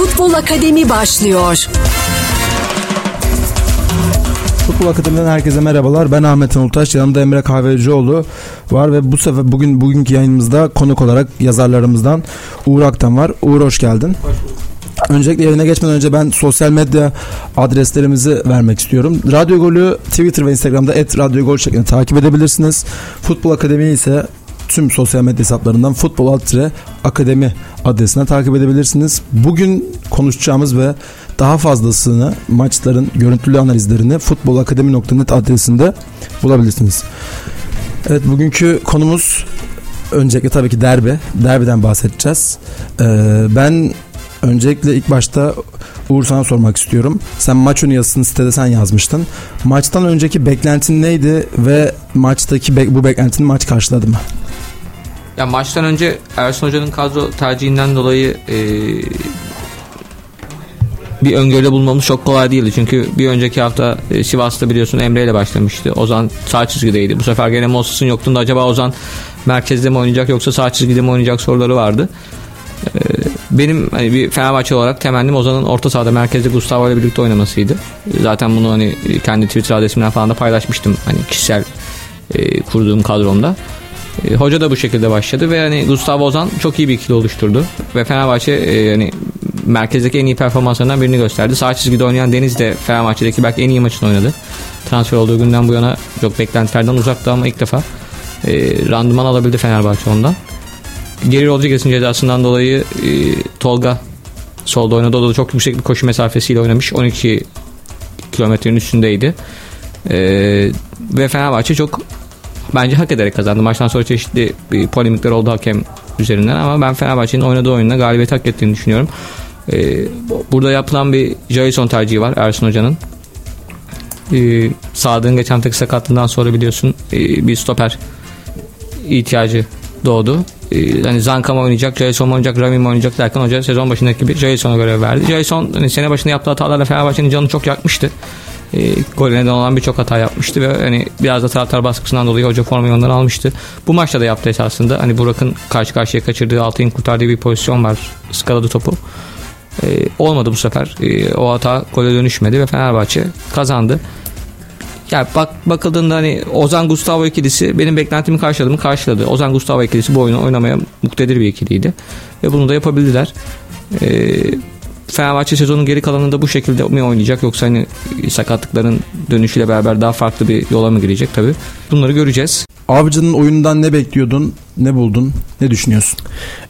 Futbol Akademi başlıyor. Futbol Akademi'den herkese merhabalar. Ben Ahmet Anultaş. Yanımda Emre Kahvecioğlu var ve bu sefer bugün bugünkü yayınımızda konuk olarak yazarlarımızdan Uğur Aktan var. Uğur hoş geldin. Hoş Öncelikle yayına geçmeden önce ben sosyal medya adreslerimizi vermek istiyorum. Radyo Golü Twitter ve Instagram'da et Radyo Gol şeklinde takip edebilirsiniz. Futbol Akademi ise tüm sosyal medya hesaplarından Futbol Altre Akademi adresine takip edebilirsiniz. Bugün konuşacağımız ve daha fazlasını maçların görüntülü analizlerini futbolakademi.net adresinde bulabilirsiniz. Evet bugünkü konumuz öncelikle tabii ki derbi. Derbiden bahsedeceğiz. Ee, ben öncelikle ilk başta Uğur sana sormak istiyorum. Sen maç önü yazısını sitede sen yazmıştın. Maçtan önceki beklentin neydi ve maçtaki be- bu beklentini maç karşıladı mı? Ya maçtan önce Ersun Hoca'nın kadro tercihinden dolayı e, bir öngörüde bulmamız çok kolay değildi. Çünkü bir önceki hafta e, Sivas'ta biliyorsun Emre ile başlamıştı. Ozan sağ çizgideydi. Bu sefer gene Moses'ın yoktuğunda acaba Ozan merkezde mi oynayacak yoksa sağ çizgide mi oynayacak soruları vardı. E, benim hani bir Fenerbahçe olarak temennim Ozan'ın orta sahada merkezde Gustavo ile birlikte oynamasıydı. Zaten bunu hani kendi Twitter adresimden falan da paylaşmıştım. Hani kişisel e, kurduğum kadromda. E, hoca da bu şekilde başladı ve hani Gustavo Ozan çok iyi bir ikili oluşturdu ve Fenerbahçe e, hani merkezdeki en iyi performanslarından birini gösterdi. Sağ çizgide oynayan Deniz de Fenerbahçe'deki belki en iyi maçını oynadı. Transfer olduğu günden bu yana çok beklentilerden uzaktı ama ilk defa e, randıman alabildi Fenerbahçe ondan. Geri Rodriguez'in cezasından dolayı e, Tolga solda oynadı. O da çok yüksek bir koşu mesafesiyle oynamış. 12 kilometrenin üstündeydi. E, ve Fenerbahçe çok bence hak ederek kazandı. Maçtan sonra çeşitli bir polemikler oldu hakem üzerinden ama ben Fenerbahçe'nin oynadığı oyunda galibiyet hak ettiğini düşünüyorum. Ee, burada yapılan bir Jason tercihi var Ersun Hoca'nın. Ee, Sadık'ın geçen tek sakatlığından sonra biliyorsun e, bir stoper ihtiyacı doğdu. Ee, hani Zanka mı oynayacak, Jason mu oynayacak, Rami mi oynayacak derken hoca sezon başındaki bir Jason'a görev verdi. Jason hani sene başında yaptığı hatalarla Fenerbahçe'nin canını çok yakmıştı e, gol neden olan birçok hata yapmıştı ve hani biraz da taraftar baskısından dolayı hoca formayı ondan almıştı. Bu maçta da yaptı esasında. Hani Burak'ın karşı karşıya kaçırdığı Altay'ın kurtardığı bir pozisyon var. Skaladı topu. E, olmadı bu sefer. E, o hata gole dönüşmedi ve Fenerbahçe kazandı. Yani bak bakıldığında hani Ozan Gustavo ikilisi benim beklentimi karşıladı mı karşıladı. Ozan Gustavo ikilisi bu oyunu oynamaya muktedir bir ikiliydi. Ve bunu da yapabildiler. Ee, Fenerbahçe sezonun geri kalanında bu şekilde mi oynayacak yoksa hani sakatlıkların dönüşüyle beraber daha farklı bir yola mı girecek tabi. Bunları göreceğiz. Avcı'nın oyunundan ne bekliyordun? Ne buldun? Ne düşünüyorsun?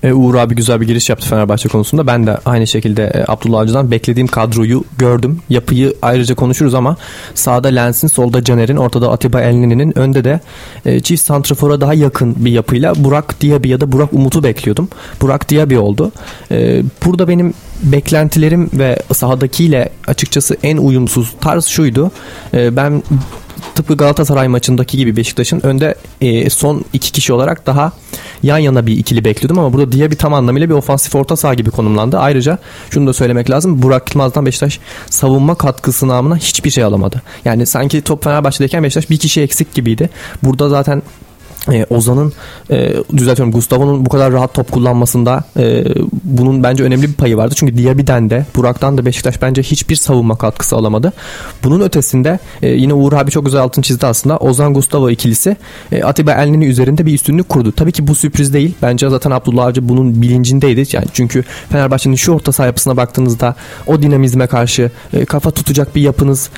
E, Uğur abi güzel bir giriş yaptı Fenerbahçe konusunda. Ben de aynı şekilde e, Abdullah Avcı'dan beklediğim kadroyu gördüm. Yapıyı ayrıca konuşuruz ama sağda Lens'in, solda Caner'in, ortada Atiba Elnini'nin, önde de e, çift santrafora daha yakın bir yapıyla Burak Diaby ya da Burak Umut'u bekliyordum. Burak Diaby oldu. E, burada benim beklentilerim ve sahadakiyle açıkçası en uyumsuz tarz şuydu. E, ben tıpkı Galatasaray maçındaki gibi Beşiktaş'ın önde e, son iki kişi olarak daha yan yana bir ikili bekliyordum ama burada bir tam anlamıyla bir ofansif orta saha gibi konumlandı. Ayrıca şunu da söylemek lazım. Burak Yılmaz'dan Beşiktaş savunma katkısı namına hiçbir şey alamadı. Yani sanki top Fenerbahçe'deyken Beşiktaş bir kişi eksik gibiydi. Burada zaten e, Ozan'ın e, düzeltiyorum Gustavo'nun bu kadar rahat top kullanmasında e, bunun bence önemli bir payı vardı. Çünkü Diaby'den de Burak'tan da Beşiktaş bence hiçbir savunma katkısı alamadı. Bunun ötesinde e, yine Uğur abi çok güzel altın çizdi aslında. Ozan Gustavo ikilisi e, Atiba Elneni üzerinde bir üstünlük kurdu. Tabii ki bu sürpriz değil. Bence zaten Abdullah Avcı bunun bilincindeydi. Yani çünkü Fenerbahçe'nin şu orta saha yapısına baktığınızda o dinamizme karşı e, kafa tutacak bir yapınız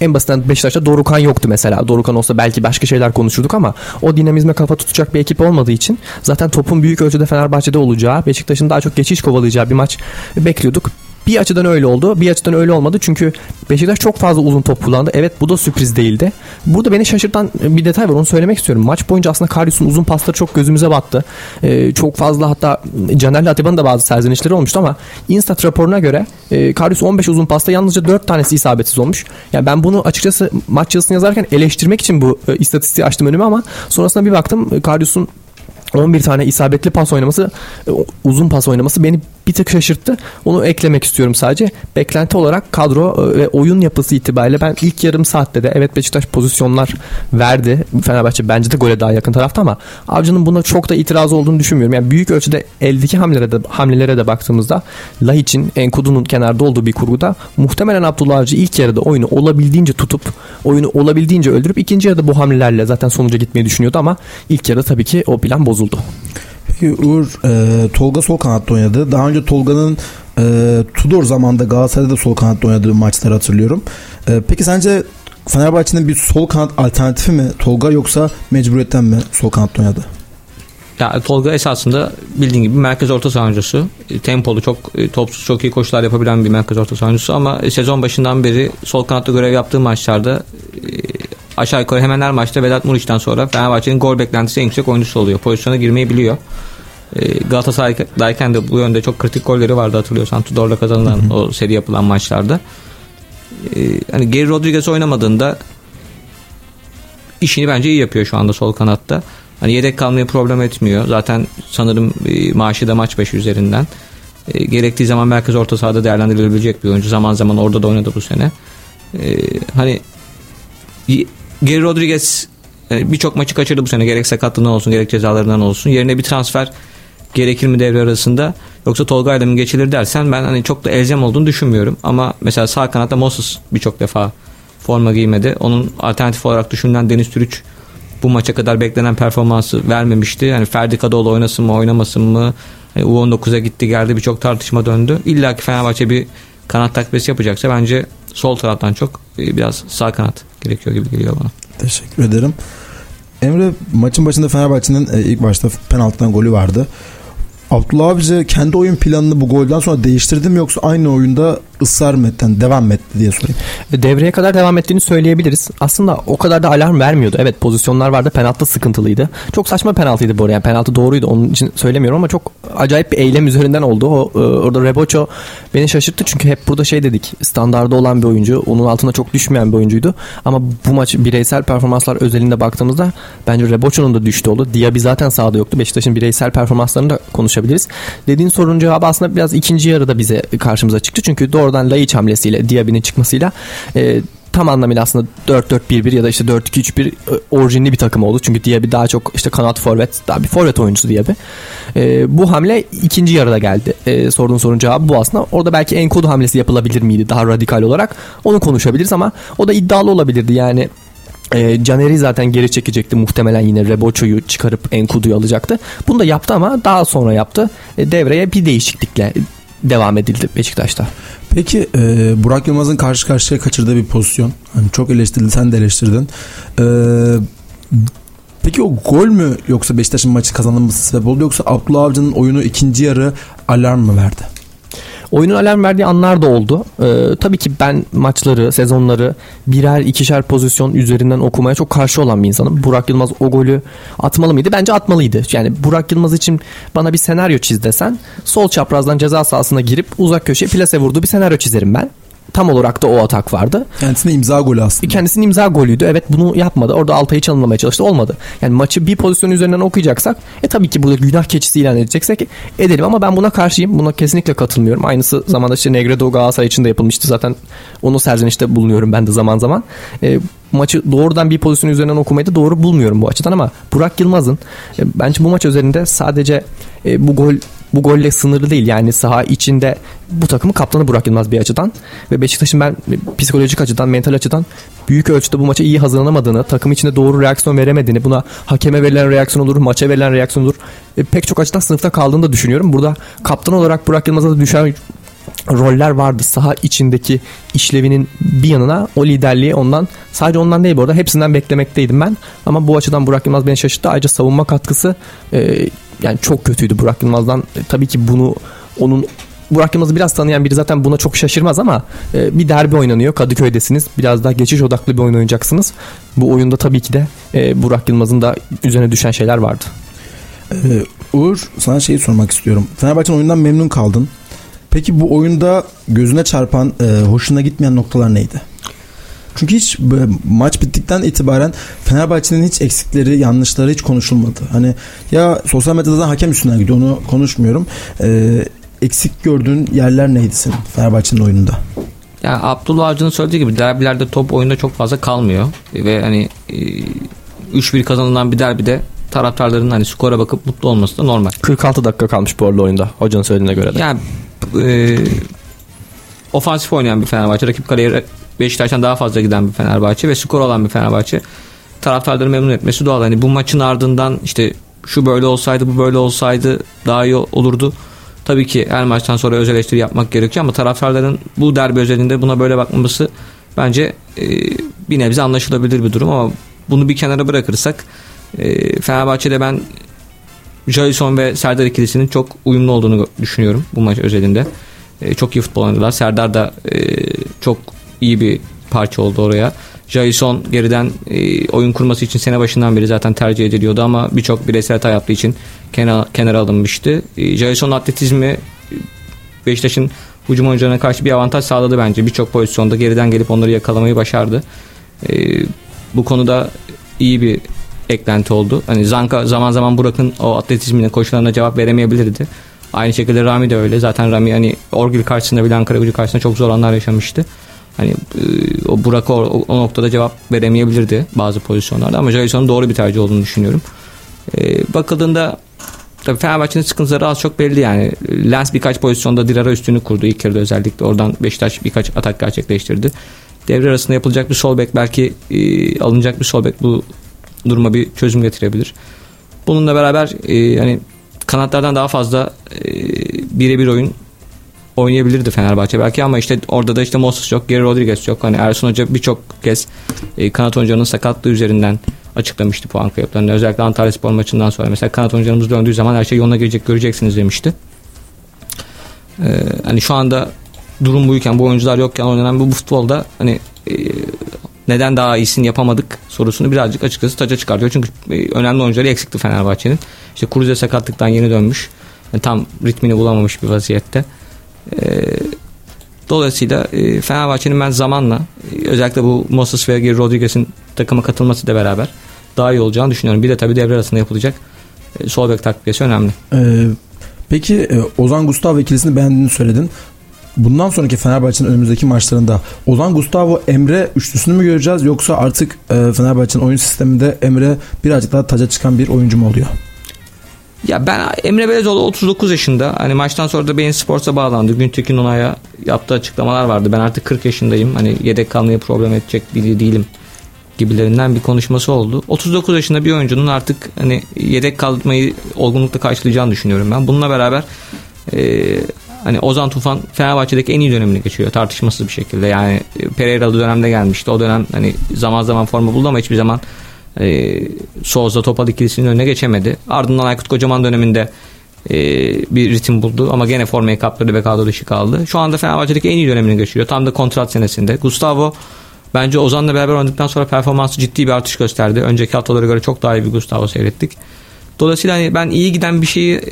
en basitinden Beşiktaş'ta Dorukan yoktu mesela. Dorukan olsa belki başka şeyler konuşurduk ama o dinamizme kafa tutacak bir ekip olmadığı için zaten topun büyük ölçüde Fenerbahçe'de olacağı, Beşiktaş'ın daha çok geçiş kovalayacağı bir maç bekliyorduk. Bir açıdan öyle oldu. Bir açıdan öyle olmadı. Çünkü Beşiktaş çok fazla uzun top kullandı. Evet bu da sürpriz değildi. Burada beni şaşırtan bir detay var. Onu söylemek istiyorum. Maç boyunca aslında Karius'un uzun pasları çok gözümüze battı. Ee, çok fazla hatta Caner'le Atiba'nın da bazı serzenişleri olmuştu ama Instat raporuna göre e, Karius 15 uzun pasta yalnızca 4 tanesi isabetsiz olmuş. Yani ben bunu açıkçası maç yazısını yazarken eleştirmek için bu e, istatistiği açtım önüme ama sonrasında bir baktım Karius'un 11 tane isabetli pas oynaması, e, uzun pas oynaması beni bir tık şaşırttı. Onu eklemek istiyorum sadece. Beklenti olarak kadro e, ve oyun yapısı itibariyle ben ilk yarım saatte de evet Beşiktaş pozisyonlar verdi. Fenerbahçe bence de gole daha yakın tarafta ama Avcı'nın buna çok da itiraz olduğunu düşünmüyorum. Yani büyük ölçüde eldeki hamlelere de, hamlelere de baktığımızda Lahic'in Enkudu'nun kenarda olduğu bir kurguda muhtemelen Abdullah Avcı ilk yarıda oyunu olabildiğince tutup oyunu olabildiğince öldürüp ikinci yarıda bu hamlelerle zaten sonuca gitmeyi düşünüyordu ama ilk yarıda tabii ki o plan bozuldu. Peki Uğur e, Tolga sol kanatta oynadı. Daha önce Tolga'nın e, Tudor zamanında Galatasaray'da sol kanatta oynadığı maçları hatırlıyorum. E, peki sence Fenerbahçe'nin bir sol kanat alternatifi mi Tolga yoksa mecburiyetten mi sol kanatta oynadı? Ya Tolga esasında bildiğin gibi merkez orta savunucusu. E, Tempolu çok e, topsuz çok iyi koşular yapabilen bir merkez orta savunucusu ama sezon başından beri sol kanatta görev yaptığı maçlarda e, aşağı yukarı hemen her maçta Vedat Muriç'ten sonra Fenerbahçe'nin gol beklentisi en yüksek oyuncusu oluyor. Pozisyona girmeyi biliyor. E, Galatasaray'dayken de bu yönde çok kritik golleri vardı hatırlıyorsan Tudor'la kazanılan o seri yapılan maçlarda. E, hani Geri Rodriguez oynamadığında işini bence iyi yapıyor şu anda sol kanatta. Hani yedek kalmaya problem etmiyor. Zaten sanırım e, maaşı da maç başı üzerinden. E, gerektiği zaman merkez orta sahada değerlendirilebilecek bir oyuncu. Zaman zaman orada da oynadı bu sene. E, hani Geri Rodriguez e, birçok maçı kaçırdı bu sene. Gerek sakatlığından olsun gerek cezalarından olsun. Yerine bir transfer gerekir mi devre arasında yoksa Tolga ile mi geçilir dersen ben hani çok da elzem olduğunu düşünmüyorum. Ama mesela sağ kanatta Moses birçok defa forma giymedi. Onun alternatif olarak düşünülen Deniz Türüç bu maça kadar beklenen performansı vermemişti. Yani Ferdi Kadıoğlu oynasın mı oynamasın mı? Yani U19'a gitti geldi birçok tartışma döndü. İlla ki Fenerbahçe bir kanat takviyesi yapacaksa bence sol taraftan çok e, biraz sağ kanat gerekiyor gibi geliyor bana. Teşekkür ederim. Emre maçın başında Fenerbahçe'nin e, ilk başta penaltıdan golü vardı. Abdullah Avcı kendi oyun planını bu golden sonra değiştirdi mi yoksa aynı oyunda ısrar mı etti, devam etti diye sorayım. Devreye kadar devam ettiğini söyleyebiliriz. Aslında o kadar da alarm vermiyordu. Evet pozisyonlar vardı. Penaltı sıkıntılıydı. Çok saçma penaltıydı bu arada. Yani penaltı doğruydu. Onun için söylemiyorum ama çok acayip bir eylem üzerinden oldu. O, e, orada Reboço beni şaşırttı. Çünkü hep burada şey dedik. Standarda olan bir oyuncu. Onun altına çok düşmeyen bir oyuncuydu. Ama bu maç bireysel performanslar özelinde baktığımızda bence Reboço'nun da düştü oldu. Diaby zaten sahada yoktu. Beşiktaş'ın bireysel performanslarını da konuşabiliriz. Dediğin sorunun cevabı aslında biraz ikinci yarıda bize karşımıza çıktı. Çünkü doğrudan Laiç hamlesiyle Diaby'nin çıkmasıyla e, tam anlamıyla aslında 4-4-1-1 ya da işte 4-2-3-1 e, orijinli bir takım oldu. Çünkü Diaby daha çok işte kanat forvet, daha bir forvet oyuncusu Diaby. E, bu hamle ikinci yarıda geldi. E, sorduğun sorunun cevabı bu aslında. Orada belki enkodu hamlesi yapılabilir miydi daha radikal olarak? Onu konuşabiliriz ama o da iddialı olabilirdi. Yani e, Caner'i zaten geri çekecekti muhtemelen yine Reboço'yu çıkarıp Enkudu'yu alacaktı. Bunu da yaptı ama daha sonra yaptı. E, devreye bir değişiklikle devam edildi Beşiktaş'ta. Peki e, Burak Yılmaz'ın karşı karşıya kaçırdığı bir pozisyon. Hani çok eleştirildi sen de eleştirdin. E, peki o gol mü yoksa Beşiktaş'ın maçı kazanılması sebep oldu yoksa Abdullah Avcı'nın oyunu ikinci yarı alarm mı verdi? Oyunun alarm verdiği anlar da oldu. Ee, tabii ki ben maçları, sezonları birer ikişer pozisyon üzerinden okumaya çok karşı olan bir insanım. Burak Yılmaz o golü atmalı mıydı? Bence atmalıydı. Yani Burak Yılmaz için bana bir senaryo çiz desen sol çaprazdan ceza sahasına girip uzak köşeye plase vurduğu bir senaryo çizerim ben tam olarak da o atak vardı. Kendisine imza golü aslında. Kendisinin imza golüydü. Evet bunu yapmadı. Orada Altay'ı çalınmamaya çalıştı. Olmadı. Yani maçı bir pozisyon üzerinden okuyacaksak e tabii ki burada günah keçisi ilan edeceksek edelim ama ben buna karşıyım. Buna kesinlikle katılmıyorum. Aynısı zamanda işte Negredo Galatasaray için de yapılmıştı. Zaten onu serzenişte bulunuyorum ben de zaman zaman. E, maçı doğrudan bir pozisyon üzerinden okumayı da doğru bulmuyorum bu açıdan ama Burak Yılmaz'ın e, bence bu maç üzerinde sadece e, bu gol bu golle sınırlı değil. Yani saha içinde bu takımı kaptanı Burak Yılmaz bir açıdan ve Beşiktaş'ın ben psikolojik açıdan, mental açıdan büyük ölçüde bu maça iyi hazırlanamadığını, takım içinde doğru reaksiyon veremediğini, buna hakeme verilen reaksiyon olur, maça verilen reaksiyon olur. E, pek çok açıdan sınıfta kaldığını da düşünüyorum. Burada kaptan olarak Burak Yılmaz'a da düşen roller vardı. Saha içindeki işlevinin bir yanına o liderliği ondan sadece ondan değil bu arada hepsinden beklemekteydim ben. Ama bu açıdan Burak Yılmaz beni şaşırttı. Ayrıca savunma katkısı e, yani çok kötüydü Burak Yılmaz'dan. E, tabii ki bunu onun Burak Yılmaz'ı biraz tanıyan biri zaten buna çok şaşırmaz ama e, bir derbi oynanıyor. Kadıköy'desiniz. Biraz daha geçiş odaklı bir oyun oynayacaksınız. Bu oyunda tabii ki de e, Burak Yılmaz'ın da üzerine düşen şeyler vardı. Ee, Uğur sana şeyi sormak istiyorum. Fenerbahçe'nin oyundan memnun kaldın. Peki bu oyunda gözüne çarpan, e, hoşuna gitmeyen noktalar neydi? Çünkü hiç maç bittikten itibaren Fenerbahçe'nin hiç eksikleri, yanlışları hiç konuşulmadı. Hani ya sosyal medyada hakem üstünden gidiyor onu konuşmuyorum. Ee, eksik gördüğün yerler neydi senin Fenerbahçe'nin oyununda? Yani Abdullah Avcı'nın söylediği gibi derbilerde top oyunda çok fazla kalmıyor. Ve hani e, 3-1 kazanılan bir derbide taraftarların hani skora bakıp mutlu olması da normal. 46 dakika kalmış bu arada oyunda hocanın söylediğine göre de. Yani e, ofansif oynayan bir Fenerbahçe, rakip kaleye Beşiktaş'tan daha fazla giden bir Fenerbahçe ve skor olan bir Fenerbahçe taraftarları memnun etmesi doğal. Hani bu maçın ardından işte şu böyle olsaydı bu böyle olsaydı daha iyi olurdu. Tabii ki her maçtan sonra öz eleştiri yapmak gerekiyor ama taraftarların bu derbi özelinde buna böyle bakmaması bence e, bir nebze anlaşılabilir bir durum ama bunu bir kenara bırakırsak e, Fenerbahçe'de ben Jason ve Serdar ikilisinin çok uyumlu olduğunu düşünüyorum bu maç özelinde. E, çok iyi futbol oynadılar. Serdar da e, çok iyi bir parça oldu oraya. Jason geriden e, oyun kurması için sene başından beri zaten tercih ediliyordu ama birçok bireysel hata yaptığı için kenara, kenara alınmıştı. E, Jason'un atletizmi e, Beşiktaş'ın hücum oyuncularına karşı bir avantaj sağladı bence. Birçok pozisyonda geriden gelip onları yakalamayı başardı. Bu konuda iyi bir eklenti oldu. Hani Zanka zaman zaman Burak'ın o atletizmine koşularına cevap veremeyebilirdi. Aynı şekilde Rami de öyle. Zaten Rami hani Orgil karşısında bile Ankara gücü karşısında çok zor anlar yaşamıştı. Hani e, o Burak o, o noktada cevap veremeyebilirdi bazı pozisyonlarda ama Jason'un doğru bir tercih olduğunu düşünüyorum. E, bakıldığında tabii Fenerbahçe'nin sıkıntıları az çok belli yani. Lens birkaç pozisyonda Dirara üstünü kurdu ilk yarıda özellikle. Oradan Beşiktaş birkaç atak gerçekleştirdi. Devre arasında yapılacak bir sol bek belki e, alınacak bir sol bek bu duruma bir çözüm getirebilir. Bununla beraber e, hani kanatlardan daha fazla e, birebir oyun oynayabilirdi Fenerbahçe belki ama işte orada da işte Moses yok, Geri Rodriguez yok. Hani Ersun Hoca birçok kez e, kanat oyuncularının sakatlığı üzerinden açıklamıştı puan kayıplarını. Özellikle Antalya Spor maçından sonra mesela kanat oyuncularımız döndüğü zaman her şey yoluna girecek göreceksiniz demişti. Ee, hani şu anda durum buyken bu oyuncular yokken oynanan bu, futbolda hani e, neden daha iyisini yapamadık sorusunu birazcık açıkçası taca çıkartıyor. Çünkü e, önemli oyuncuları eksikti Fenerbahçe'nin. İşte Kuruze sakatlıktan yeni dönmüş. Yani tam ritmini bulamamış bir vaziyette. E, dolayısıyla e, Fenerbahçe'nin ben zamanla e, özellikle bu Moses ve Rodriguez'in takıma katılması da beraber daha iyi olacağını düşünüyorum. Bir de tabii devre arasında yapılacak e, sol bek takviyesi önemli. Ee, peki Ozan Gustavo ikilisini beğendiğini söyledin. Bundan sonraki Fenerbahçe'nin önümüzdeki maçlarında Ozan Gustavo Emre üçlüsünü mü göreceğiz yoksa artık Fenerbahçe'nin oyun sisteminde Emre birazcık daha taca çıkan bir oyuncu mu oluyor? Ya ben Emre Belezoğlu 39 yaşında. Hani maçtan sonra da Beyin Sports'a bağlandı. Güntekin Onay'a yaptığı açıklamalar vardı. Ben artık 40 yaşındayım. Hani yedek kalmaya problem edecek biri değilim gibilerinden bir konuşması oldu. 39 yaşında bir oyuncunun artık hani yedek kalmayı olgunlukla karşılayacağını düşünüyorum ben. Bununla beraber e, hani Ozan Tufan Fenerbahçe'deki en iyi dönemini geçiriyor tartışmasız bir şekilde. Yani Pereira'lı dönemde gelmişti. O dönem hani zaman zaman forma buldu ama hiçbir zaman e, Souza Topal ikilisinin önüne geçemedi. Ardından Aykut Kocaman döneminde e, bir ritim buldu ama gene formayı kaptırdı ve kadro dışı kaldı. Şu anda Fenerbahçe'deki en iyi dönemini geçiriyor. Tam da kontrat senesinde. Gustavo bence Ozan'la beraber oynadıktan sonra performansı ciddi bir artış gösterdi. Önceki haftalara göre çok daha iyi bir Gustavo seyrettik. Dolayısıyla hani ben iyi giden bir şeyi e,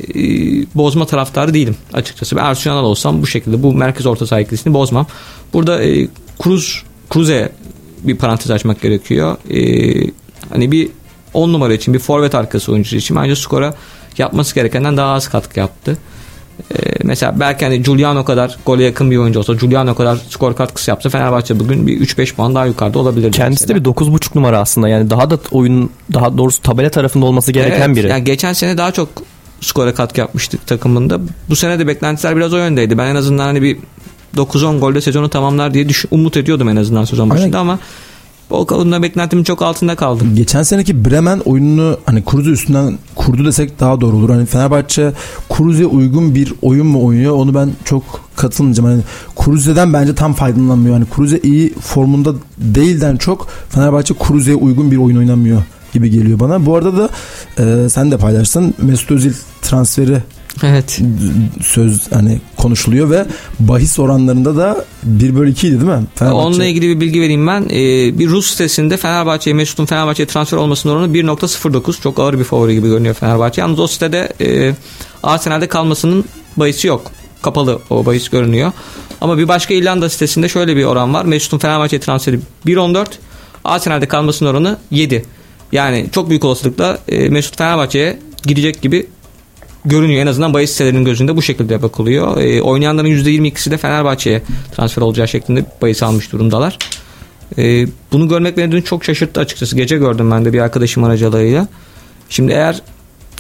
bozma taraftarı değilim açıkçası. Ben Ersun Yanal olsam bu şekilde bu merkez orta saha ikilisini bozmam. Burada e, Cruz Cruz'e bir parantez açmak gerekiyor. E, hani bir 10 numara için bir forvet arkası oyuncusu için bence skora yapması gerekenden daha az katkı yaptı. Ee, mesela belki hani Giuliano kadar gole yakın bir oyuncu olsa Giuliano kadar skor katkısı yapsa Fenerbahçe bugün bir 3-5 puan daha yukarıda olabilir. Kendisi mesela. de bir 9.5 numara aslında yani daha da oyun daha doğrusu tabela tarafında olması gereken evet, biri. Yani geçen sene daha çok skora katkı yapmıştık takımında. Bu sene de beklentiler biraz o yöndeydi. Ben en azından hani bir 9-10 golde sezonu tamamlar diye düşün, umut ediyordum en azından sezon başında Aynen. ama o konuda beklentimin çok altında kaldım. Geçen seneki Bremen oyununu hani Kruse üstünden kurdu desek daha doğru olur. Hani Fenerbahçe Kruse'ye uygun bir oyun mu oynuyor onu ben çok katılmayacağım. Hani Kruse'den bence tam faydalanmıyor. Hani Kruse iyi formunda değilden çok Fenerbahçe Kruse'ye uygun bir oyun oynamıyor gibi geliyor bana. Bu arada da e, sen de paylaştın. Mesut Özil transferi Evet. Söz hani konuşuluyor ve bahis oranlarında da 1 bölü 2 idi değil mi? Fenerbahçe. Onunla ilgili bir bilgi vereyim ben. Ee, bir Rus sitesinde Fenerbahçe'ye Mesut'un Fenerbahçe'ye transfer olmasının oranı 1.09. Çok ağır bir favori gibi görünüyor Fenerbahçe. Yalnız o sitede e, Arsenal'de kalmasının bahisi yok. Kapalı o bahis görünüyor. Ama bir başka İrlanda sitesinde şöyle bir oran var. Mesut'un Fenerbahçe transferi 1.14. Arsenal'de kalmasının oranı 7. Yani çok büyük olasılıkla e, Mesut Fenerbahçe'ye gidecek gibi görünüyor. En azından bahis sitelerinin gözünde bu şekilde bakılıyor. E, oynayanların %22'si de Fenerbahçe'ye transfer olacağı şeklinde bahis almış durumdalar. E, bunu görmek beni dün çok şaşırttı açıkçası. Gece gördüm ben de bir arkadaşım aracılığıyla. Şimdi eğer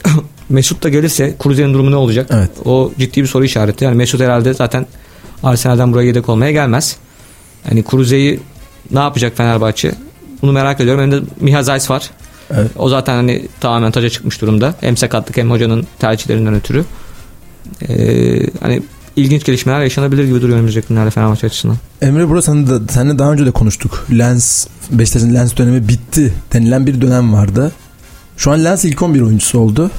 Mesut da gelirse Cruzeir'in durumu ne olacak? Evet. O ciddi bir soru işareti. Yani Mesut herhalde zaten Arsenal'den buraya yedek olmaya gelmez. Yani Cruzeir'i ne yapacak Fenerbahçe? Bunu merak ediyorum. Hem de Miha Zayt var. Evet. O zaten hani tamamen taca çıkmış durumda. Hem sakatlık hem hocanın tercihlerinden ötürü. Ee, hani ilginç gelişmeler yaşanabilir gibi duruyor önümüzdeki günlerde Fenerbahçe açısından. Emre burada sen de, seninle daha önce de konuştuk. Lens, Beşiktaş'ın Lens dönemi bitti denilen bir dönem vardı. Şu an Lens ilk 11 oyuncusu oldu.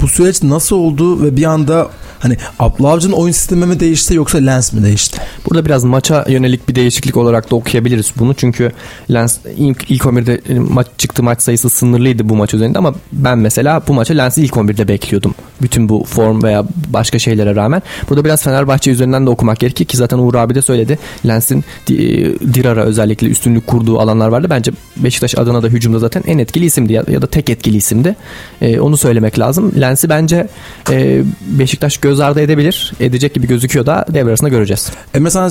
Bu süreç nasıl oldu ve bir anda hani Abdullah Avcı'nın oyun sistemi mi değişti yoksa Lens mi değişti? Burada biraz maça yönelik bir değişiklik olarak da okuyabiliriz bunu. Çünkü Lens ilk, ilk 11'de maç çıktı maç sayısı sınırlıydı bu maç üzerinde ama ben mesela bu maçı Lens'i ilk 11'de bekliyordum. Bütün bu form veya başka şeylere rağmen. Burada biraz Fenerbahçe üzerinden de okumak gerekir ki zaten Uğur abi de söyledi. Lens'in Dirar'a özellikle üstünlük kurduğu alanlar vardı. Bence Beşiktaş adına da hücumda zaten en etkili isimdi ya, da tek etkili isimdi. Ee, onu söylemek lazım. Lens'i bence e, Beşiktaş göz ardı edebilir. Edecek gibi gözüküyor da devre arasında göreceğiz. Emre sana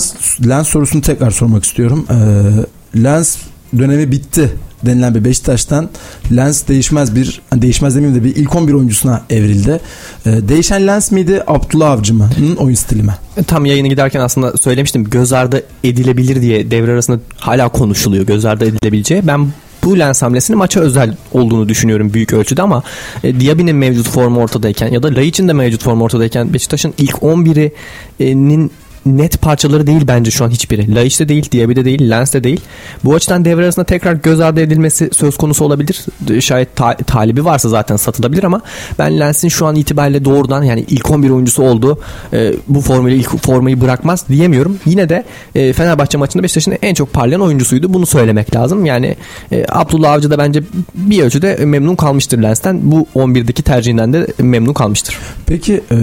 Lens sorusunu tekrar sormak istiyorum. Ee, Lens dönemi bitti denilen bir Beşiktaş'tan Lens değişmez bir değişmez demeyeyim de bir ilk 11 oyuncusuna evrildi. Ee, değişen Lens miydi Abdullah Avcı mı? oyun stili mi? Tam yayını giderken aslında söylemiştim göz ardı edilebilir diye devre arasında hala konuşuluyor göz ardı edilebileceği. Ben bu lens hamlesinin maça özel olduğunu düşünüyorum büyük ölçüde ama e, Diaby'nin mevcut formu ortadayken ya da Laiç'in de mevcut formu ortadayken Beşiktaş'ın ilk 11'inin net parçaları değil bence şu an hiçbiri. Laiç de değil, Diaby de değil, Lens de değil. Bu açıdan devre arasında tekrar göz ardı edilmesi söz konusu olabilir. Şayet ta- talibi varsa zaten satılabilir ama ben Lens'in şu an itibariyle doğrudan yani ilk 11 oyuncusu olduğu e, bu formuyla ilk formayı bırakmaz diyemiyorum. Yine de e, Fenerbahçe maçında Beşiktaş'ın en çok parlayan oyuncusuydu. Bunu söylemek lazım. Yani e, Abdullah Avcı da bence bir ölçüde memnun kalmıştır Lens'ten. Bu 11'deki tercihinden de memnun kalmıştır. Peki e,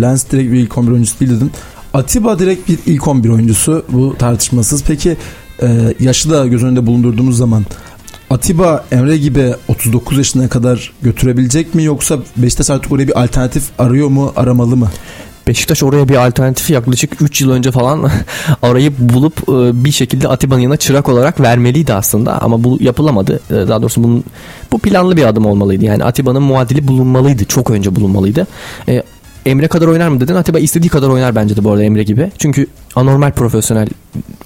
Lens direkt bir ilk 11 oyuncusu değil dedin. Atiba direkt bir ilk 11 oyuncusu bu tartışmasız. Peki e, yaşı da göz önünde bulundurduğumuz zaman Atiba Emre gibi 39 yaşına kadar götürebilecek mi yoksa Beşiktaş artık oraya bir alternatif arıyor mu aramalı mı? Beşiktaş oraya bir alternatifi yaklaşık 3 yıl önce falan arayıp bulup e, bir şekilde Atiba'nın yanına çırak olarak vermeliydi aslında ama bu yapılamadı. E, daha doğrusu bunun bu planlı bir adım olmalıydı. Yani Atiba'nın muadili bulunmalıydı. Çok önce bulunmalıydı. E, Emre kadar oynar mı dedin? Atiba istediği kadar oynar bence de bu arada Emre gibi. Çünkü anormal profesyonel,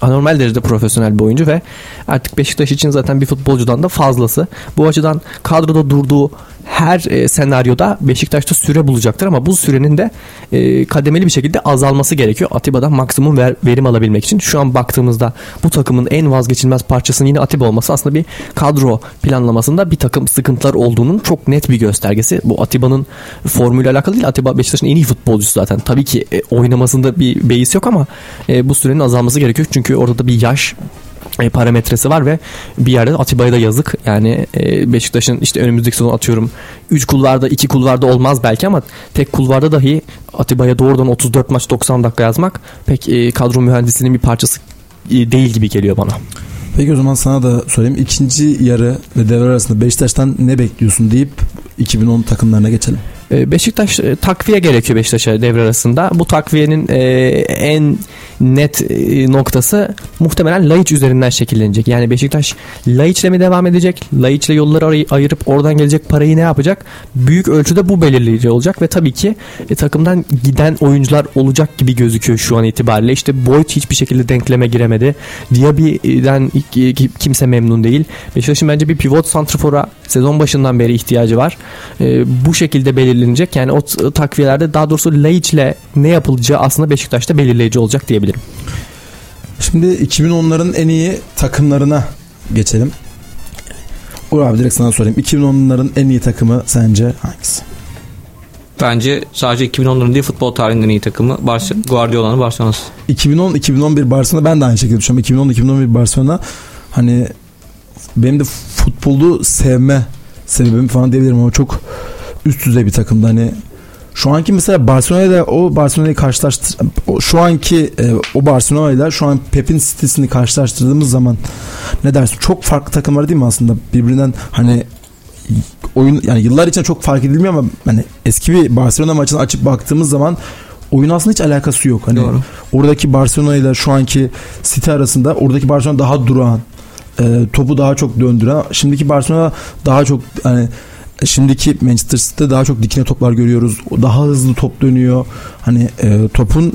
anormal derecede profesyonel bir oyuncu ve artık Beşiktaş için zaten bir futbolcudan da fazlası. Bu açıdan kadroda durduğu her e, senaryoda Beşiktaş'ta süre bulacaktır ama bu sürenin de e, kademeli bir şekilde azalması gerekiyor. Atiba'dan maksimum ver, verim alabilmek için. Şu an baktığımızda bu takımın en vazgeçilmez parçasının yine Atiba olması aslında bir kadro planlamasında bir takım sıkıntılar olduğunun çok net bir göstergesi. Bu Atiba'nın formuyla alakalı değil. Atiba Beşiktaş'ın en iyi futbolcusu zaten. Tabii ki e, oynamasında bir beis yok ama e, bu sürenin azalması gerekiyor. Çünkü orada bir yaş e, parametresi var ve bir yerde Atiba'ya da yazık. Yani e, Beşiktaş'ın işte önümüzdeki sezon atıyorum 3 kulvarda 2 kulvarda olmaz belki ama tek kulvarda dahi Atiba'ya doğrudan 34 maç 90 dakika yazmak pek e, kadro mühendisliğinin bir parçası e, değil gibi geliyor bana. Peki o zaman sana da sorayım. İkinci yarı ve devre arasında Beşiktaş'tan ne bekliyorsun deyip 2010 takımlarına geçelim. E, Beşiktaş e, takviye gerekiyor Beşiktaş'a devre arasında. Bu takviyenin e, en net noktası muhtemelen Laiç üzerinden şekillenecek. Yani Beşiktaş Laiç'le mi devam edecek? Laiç'le yolları ayırıp oradan gelecek parayı ne yapacak? Büyük ölçüde bu belirleyici olacak ve tabii ki takımdan giden oyuncular olacak gibi gözüküyor şu an itibariyle. İşte Boyd hiçbir şekilde denkleme giremedi. Diaby'den kimse memnun değil. Beşiktaş'ın bence bir pivot santrfora sezon başından beri ihtiyacı var. Bu şekilde belirlenecek. Yani o takviyelerde daha doğrusu Laiç'le ne yapılacağı aslında Beşiktaş'ta belirleyici olacak diyebilirim. Şimdi 2010'ların en iyi takımlarına geçelim. Uğur abi direkt sana sorayım. 2010'ların en iyi takımı sence hangisi? Bence sadece 2010'ların değil futbol tarihinin en iyi takımı Barcelona, Guardiola'nın Barcelona'sı. 2010-2011 Barcelona ben de aynı şekilde düşünüyorum. 2010-2011 Barcelona hani benim de futbolu sevme sebebim falan diyebilirim ama çok üst düzey bir takımdı. Hani şu anki mesela Barcelona'yla o Barcelona'yı karşılaştır şu anki e, o Barcelona'yla şu an Pep'in sitesini karşılaştırdığımız zaman ne dersin? Çok farklı takımlar değil mi aslında? Birbirinden hani oyun yani yıllar için çok fark edilmiyor ama hani eski bir Barcelona maçını açıp baktığımız zaman oyun aslında hiç alakası yok. Hani Doğru. oradaki Barcelona ile şu anki City arasında oradaki Barcelona daha durağan, e, topu daha çok döndüren. Şimdiki Barcelona daha çok hani şimdiki Manchester City'de daha çok dikine toplar görüyoruz. Daha hızlı top dönüyor. Hani e, topun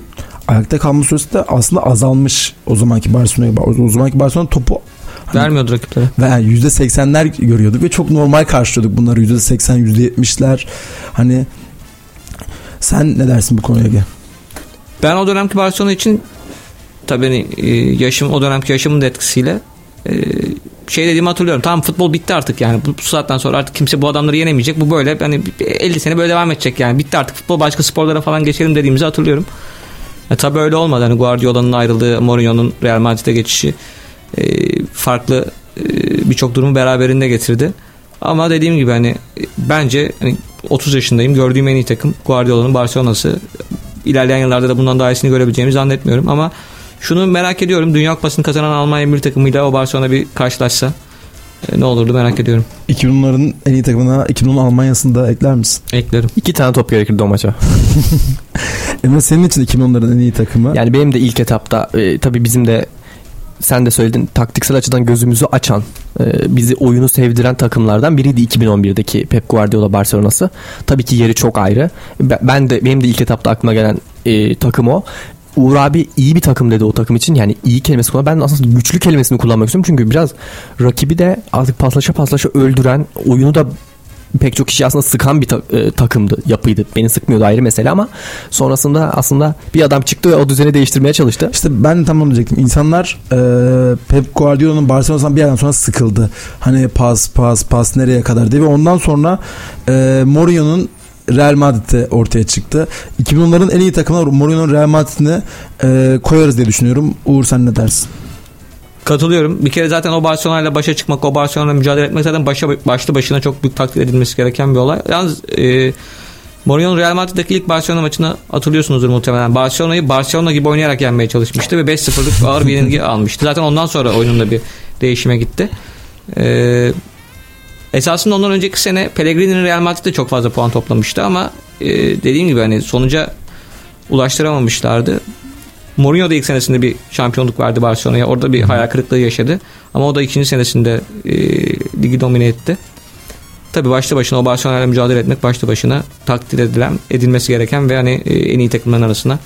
ayakta kalma süresi de aslında azalmış o zamanki Barcelona'ya. O, zamanki Barcelona topu hani Vermiyordu rakiplere. ve yani %80'ler görüyorduk ve çok normal karşılıyorduk bunları %80 %70'ler hani sen ne dersin bu konuya Ege? Ben o dönemki Barcelona için tabii hani, e, yaşım o dönemki yaşımın da etkisiyle e, şey dediğimi hatırlıyorum. Tamam futbol bitti artık yani. Bu, bu saatten sonra artık kimse bu adamları yenemeyecek. Bu böyle hani 50 sene böyle devam edecek yani. Bitti artık futbol başka sporlara falan geçelim dediğimizi hatırlıyorum. E, tabii öyle olmadı. Hani Guardiola'nın ayrıldığı, Mourinho'nun Real Madrid'e geçişi e, farklı e, birçok durumu beraberinde getirdi. Ama dediğim gibi hani e, bence hani 30 yaşındayım. Gördüğüm en iyi takım Guardiola'nın Barcelona'sı. İlerleyen yıllarda da bundan daha iyisini görebileceğimi zannetmiyorum ama şunu merak ediyorum. Dünya Kupası'nı kazanan Almanya milli takımıyla o Barcelona bir karşılaşsa e, ne olurdu merak ediyorum. 2010'ların en iyi takımına 2010 Almanya'sını da ekler misin? Eklerim. İki tane top gerekirdi o maça. Emre senin için 2010'ların en iyi takımı. Yani benim de ilk etapta e, tabii bizim de sen de söyledin taktiksel açıdan gözümüzü açan e, bizi oyunu sevdiren takımlardan biriydi 2011'deki Pep Guardiola Barcelona'sı. Tabii ki yeri çok ayrı. Ben- Ben de benim de ilk etapta aklıma gelen e, takım o. Uğur abi iyi bir takım dedi o takım için. Yani iyi kelimesi kullan. Ben aslında güçlü kelimesini kullanmak istiyorum. Çünkü biraz rakibi de artık paslaşa paslaşa öldüren, oyunu da pek çok kişi aslında sıkan bir ta- e, takımdı, yapıydı. Beni sıkmıyordu ayrı mesele ama sonrasında aslında bir adam çıktı ve o düzeni değiştirmeye çalıştı. İşte ben tam onu diyecektim. İnsanlar e, Pep Guardiola'nın Barcelona'dan bir yerden sonra sıkıldı. Hani pas pas pas nereye kadar diye ve ondan sonra e, Mourinho'nun Real Madrid'de ortaya çıktı. 2010'ların en iyi takımına Mourinho'nun Real Madrid'ini e, koyarız diye düşünüyorum. Uğur sen ne dersin? Katılıyorum. Bir kere zaten o Barcelona ile başa çıkmak, o Barcelona ile mücadele etmek zaten başa, başlı başına çok büyük takdir edilmesi gereken bir olay. Yalnız e, Mourinho'nun Real Madrid'deki ilk Barcelona maçını hatırlıyorsunuzdur muhtemelen. Barcelona'yı Barcelona gibi oynayarak yenmeye çalışmıştı ve 5-0'lık ağır bir yenilgi almıştı. Zaten ondan sonra oyununda bir değişime gitti. E, esasında ondan önceki sene Pellegrini'nin Real Madrid'de çok fazla puan toplamıştı ama e, dediğim gibi hani sonuca ulaştıramamışlardı. Mourinho da ilk senesinde bir şampiyonluk verdi Barcelona'ya. Orada bir hayal kırıklığı yaşadı. Ama o da ikinci senesinde e, ligi domine etti. Tabii başlı başına o Barcelona ile mücadele etmek başlı başına takdir edilen, edilmesi gereken ve hani e, en iyi takımların arasına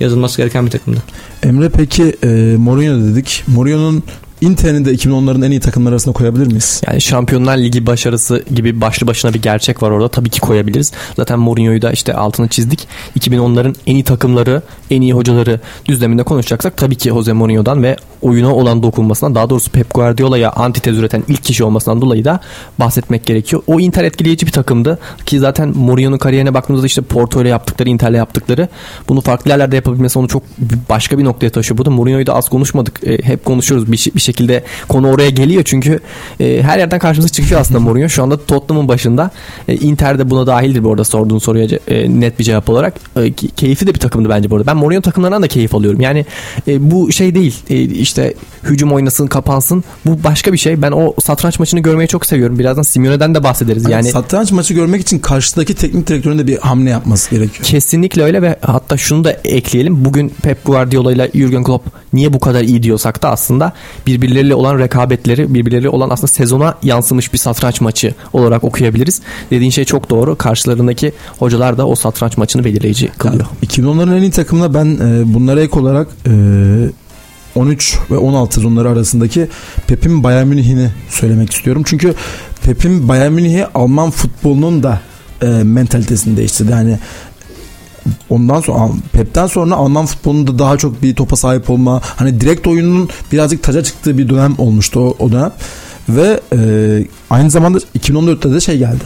yazılması gereken bir takımdı. Emre peki e, Mourinho dedik. Mourinho'nun Inter'ini de 2010'ların en iyi takımlar arasında koyabilir miyiz? Yani Şampiyonlar Ligi başarısı gibi başlı başına bir gerçek var orada. Tabii ki koyabiliriz. Zaten Mourinho'yu da işte altını çizdik. 2010'ların en iyi takımları, en iyi hocaları düzleminde konuşacaksak tabii ki Jose Mourinho'dan ve oyuna olan dokunmasından daha doğrusu Pep Guardiola'ya antitez üreten ilk kişi olmasından dolayı da bahsetmek gerekiyor. O Inter etkileyici bir takımdı ki zaten Mourinho'nun kariyerine baktığımızda işte Porto ile yaptıkları, Inter'le yaptıkları bunu farklı yerlerde yapabilmesi onu çok başka bir noktaya taşıyor. Burada Mourinho'yu da az konuşmadık. E, hep konuşuyoruz bir, şey- bir şekilde konu oraya geliyor çünkü e, her yerden karşımıza çıkıyor aslında Mourinho. Şu anda Tottenham'ın başında. E, Inter de buna dahildir bu arada sorduğun soruya e, net bir cevap olarak. E, keyifli de bir takımdı bence bu arada. Ben Mourinho takımlarından da keyif alıyorum. Yani e, bu şey değil. E, işte hücum oynasın, kapansın. Bu başka bir şey. Ben o satranç maçını görmeyi çok seviyorum. Birazdan Simeone'den de bahsederiz. Yani Yani satranç maçı görmek için karşıdaki teknik direktörün de bir hamle yapması gerekiyor. Kesinlikle öyle ve hatta şunu da ekleyelim. Bugün Pep Guardiola ile Jurgen Klopp niye bu kadar iyi diyorsak da aslında birbirleriyle olan rekabetleri, birbirleriyle olan aslında sezona yansımış bir satranç maçı olarak okuyabiliriz. Dediğin şey çok doğru. Karşılarındaki hocalar da o satranç maçını belirleyici kılıyor. 2010'ların en iyi takımına ben e, bunlara ek olarak e, 13 ve 16 sezonları arasındaki Pep'in Bayern Münih'ini söylemek istiyorum. Çünkü Pep'in Bayern Münih'i Alman futbolunun da e, mentalitesini değiştirdi. Yani ondan sonra Pep'ten sonra Alman futbolunda daha çok bir topa sahip olma hani direkt oyunun birazcık taca çıktığı bir dönem olmuştu o, o dönem ve e, aynı zamanda 2014'te de şey geldi.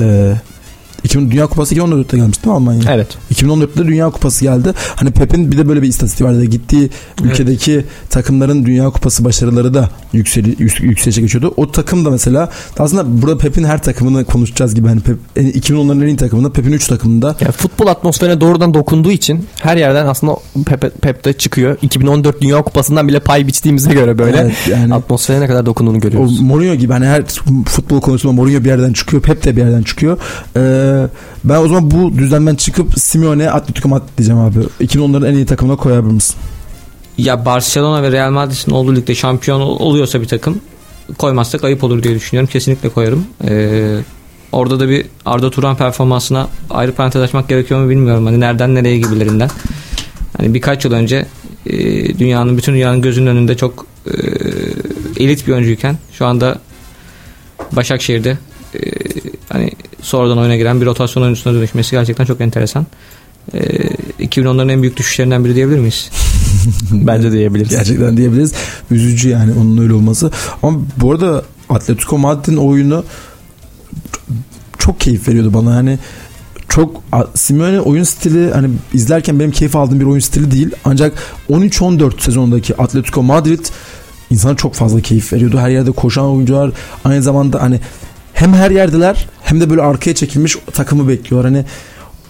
E, 2000 Dünya Kupası 2014'te gelmişti değil mi Almanya? Evet. 2014'te Dünya Kupası geldi. Hani Pep'in bir de böyle bir istatistiği vardı. Gittiği ülkedeki takımların Dünya Kupası başarıları da yükseli, yük- yükselişe geçiyordu. O takım da mesela aslında burada Pep'in her takımını konuşacağız gibi. Hani Pep, en- 2010'ların en iyi takımında Pep'in 3 takımında Yani futbol atmosferine doğrudan dokunduğu için her yerden aslında Pep, Pep de çıkıyor. 2014 Dünya Kupası'ndan bile pay biçtiğimize göre böyle Evet, yani atmosfere ne kadar dokunduğunu o görüyoruz. Mourinho gibi hani her futbol konusunda Mourinho bir yerden çıkıyor. Pep de bir yerden çıkıyor. Ee, ben o zaman bu düzlemden çıkıp Simeone Atletico Madrid diyeceğim abi. 2010'ların en iyi takımına koyabilir misin? Ya Barcelona ve Real Madrid'in olduğu ligde şampiyon ol- oluyorsa bir takım koymazsak ayıp olur diye düşünüyorum. Kesinlikle koyarım. Ee, orada da bir Arda Turan performansına ayrı parantez açmak gerekiyor mu bilmiyorum. Hani nereden nereye gibilerinden. Hani birkaç yıl önce e, dünyanın bütün dünyanın gözünün önünde çok e, elit bir oyuncuyken şu anda Başakşehir'de e, hani sonradan oyuna giren bir rotasyon oyuncusuna dönüşmesi gerçekten çok enteresan. E, 2010'ların en büyük düşüşlerinden biri diyebilir miyiz? Bence diyebiliriz. Gerçekten diyebiliriz. Üzücü yani onun öyle olması. Ama bu arada Atletico Madrid'in oyunu çok keyif veriyordu bana. Yani çok Simeone oyun stili hani izlerken benim keyif aldığım bir oyun stili değil. Ancak 13-14 sezondaki Atletico Madrid insana çok fazla keyif veriyordu. Her yerde koşan oyuncular aynı zamanda hani hem her yerdeler hem de böyle arkaya çekilmiş takımı bekliyorlar. Hani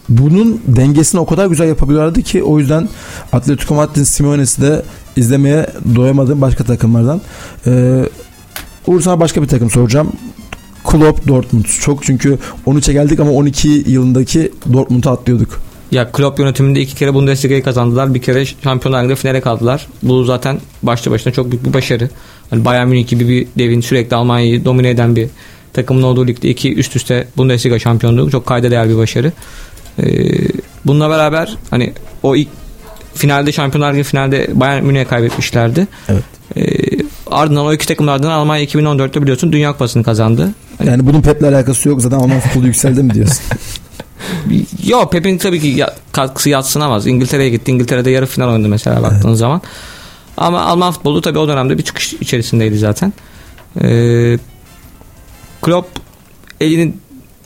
bunun dengesini o kadar güzel yapabiliyorlardı ki o yüzden Atletico Madrid'in Simeone'si de izlemeye doyamadığım başka takımlardan. Ee, Uğur başka bir takım soracağım. Klopp Dortmund. Çok çünkü 13'e geldik ama 12 yılındaki Dortmund'u atlıyorduk. Ya Klopp yönetiminde iki kere Bundesliga'yı kazandılar. Bir kere Şampiyonlar Ligi'nde finale kaldılar. Bu zaten başlı başına çok büyük bir başarı. Hani Bayern Münih gibi bir devin sürekli Almanya'yı domine eden bir takımın olduğu ligde iki üst üste Bundesliga şampiyonluğu çok kayda değer bir başarı. Ee, bununla beraber hani o ilk finalde Şampiyonlar Ligi finalde Bayern Münih'e kaybetmişlerdi. Evet. Ee, ardından o iki takımlardan Almanya 2014'te biliyorsun Dünya Kupası'nı kazandı. Yani bunun Pep'le alakası yok. Zaten Alman futbolu yükseldi mi diyorsun? Yo Pep'in tabii ki katkısı yatsınamaz. İngiltere'ye gitti. İngiltere'de yarı final oynadı mesela baktığın zaman. Ama Alman futbolu tabii o dönemde bir çıkış içerisindeydi zaten. Ee, Klopp elini